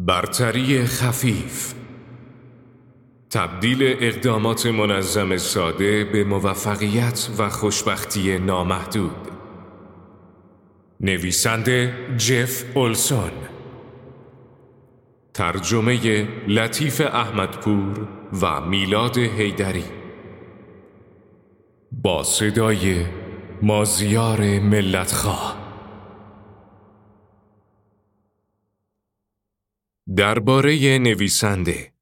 برتری خفیف. تبدیل اقدامات منظم ساده به موفقیت و خوشبختی نامحدود. نویسنده جف اولسون. ترجمه لطیف احمدپور و میلاد هیدری با صدای مازیار ملتخواه. درباره نویسنده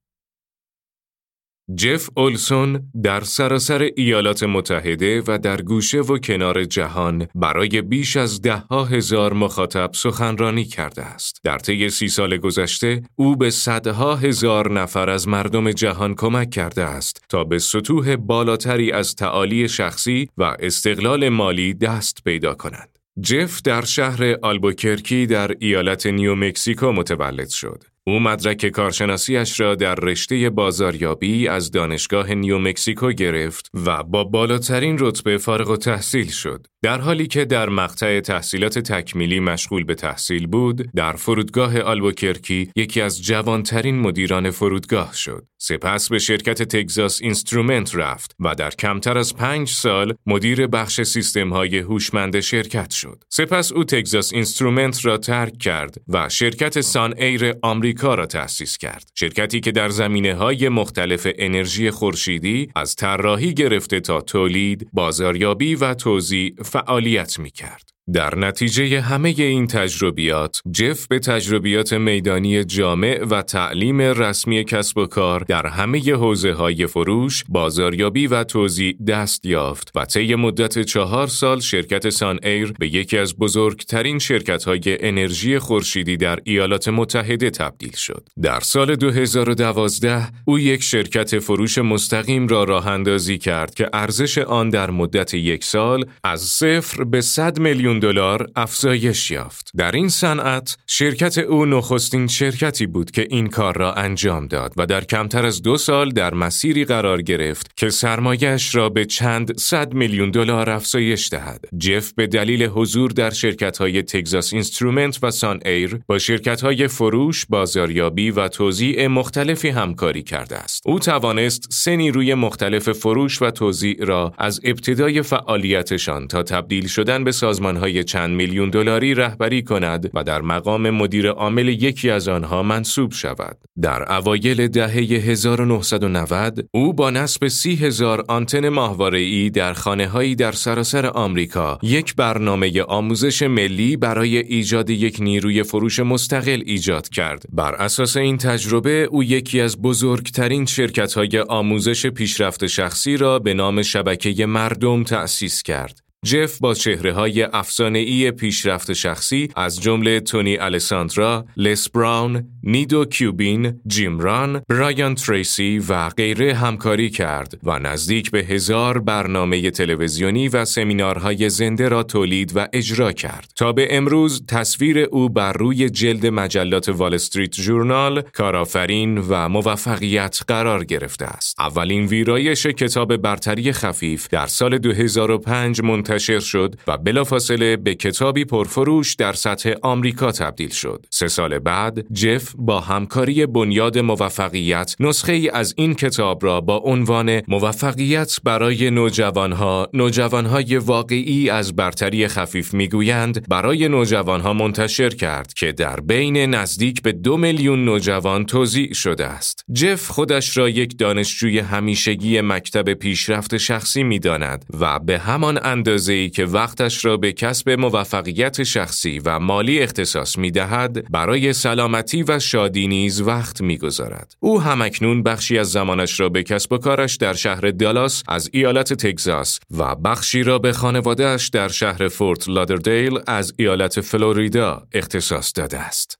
جف اولسون در سراسر ایالات متحده و در گوشه و کنار جهان برای بیش از ده ها هزار مخاطب سخنرانی کرده است. در طی سی سال گذشته او به صدها هزار نفر از مردم جهان کمک کرده است تا به سطوح بالاتری از تعالی شخصی و استقلال مالی دست پیدا کنند. جف در شهر آلبوکرکی در ایالت نیومکسیکو متولد شد. او مدرک کارشناسیش را در رشته بازاریابی از دانشگاه نیومکسیکو گرفت و با بالاترین رتبه فارغ التحصیل شد. در حالی که در مقطع تحصیلات تکمیلی مشغول به تحصیل بود، در فرودگاه آلبوکرکی یکی از جوانترین مدیران فرودگاه شد. سپس به شرکت تگزاس اینسترومنت رفت و در کمتر از پنج سال مدیر بخش سیستم های هوشمند شرکت شد. سپس او تگزاس اینسترومنت را ترک کرد و شرکت سان ایر آمریکا را تأسیس کرد. شرکتی که در زمینه های مختلف انرژی خورشیدی از طراحی گرفته تا تولید، بازاریابی و توزیع فعالیت می کرد. در نتیجه همه این تجربیات، جف به تجربیات میدانی جامع و تعلیم رسمی کسب و کار در همه حوزه های فروش، بازاریابی و توزیع دست یافت و طی مدت چهار سال شرکت سان ایر به یکی از بزرگترین شرکت های انرژی خورشیدی در ایالات متحده تبدیل شد. در سال 2012 او یک شرکت فروش مستقیم را راه اندازی کرد که ارزش آن در مدت یک سال از صفر به 100 میلیون دلار افزایش یافت. در این صنعت شرکت او نخستین شرکتی بود که این کار را انجام داد و در کمتر از دو سال در مسیری قرار گرفت که سرمایش را به چند صد میلیون دلار افزایش دهد. جف به دلیل حضور در شرکت های تگزاس اینسترومنت و سان ایر با شرکت های فروش، بازاریابی و توزیع مختلفی همکاری کرده است. او توانست سه نیروی مختلف فروش و توزیع را از ابتدای فعالیتشان تا تبدیل شدن به سازمان های چند میلیون دلاری رهبری کند و در مقام مدیر عامل یکی از آنها منصوب شود. در اوایل دهه 1990 او با نصب سی هزار آنتن ماهواره‌ای در خانه هایی در سراسر آمریکا یک برنامه آموزش ملی برای ایجاد یک نیروی فروش مستقل ایجاد کرد. بر اساس این تجربه او یکی از بزرگترین شرکت های آموزش پیشرفت شخصی را به نام شبکه مردم تأسیس کرد. جف با چهره های افسانه ای پیشرفت شخصی از جمله تونی الیساندرا، لس براون، نیدو کیوبین، جیم ران، برایان تریسی و غیره همکاری کرد و نزدیک به هزار برنامه تلویزیونی و سمینارهای زنده را تولید و اجرا کرد. تا به امروز تصویر او بر روی جلد مجلات وال استریت جورنال کارآفرین و موفقیت قرار گرفته است. اولین ویرایش کتاب برتری خفیف در سال 2005 منتشر شد و بلافاصله به کتابی پرفروش در سطح آمریکا تبدیل شد. سه سال بعد جف با همکاری بنیاد موفقیت نسخه ای از این کتاب را با عنوان موفقیت برای نوجوانها نوجوانهای واقعی از برتری خفیف می‌گویند برای نوجوانها منتشر کرد که در بین نزدیک به دو میلیون نوجوان توضیح شده است. جف خودش را یک دانشجوی همیشگی مکتب پیشرفت شخصی می‌داند و به همان اندازه ای که وقتش را به کسب موفقیت شخصی و مالی اختصاص می دهد برای سلامتی و شادی نیز وقت می گذارد. او همکنون بخشی از زمانش را به کسب و کارش در شهر دالاس از ایالت تگزاس و بخشی را به خانوادهش در شهر فورت لادردیل از ایالت فلوریدا اختصاص داده است.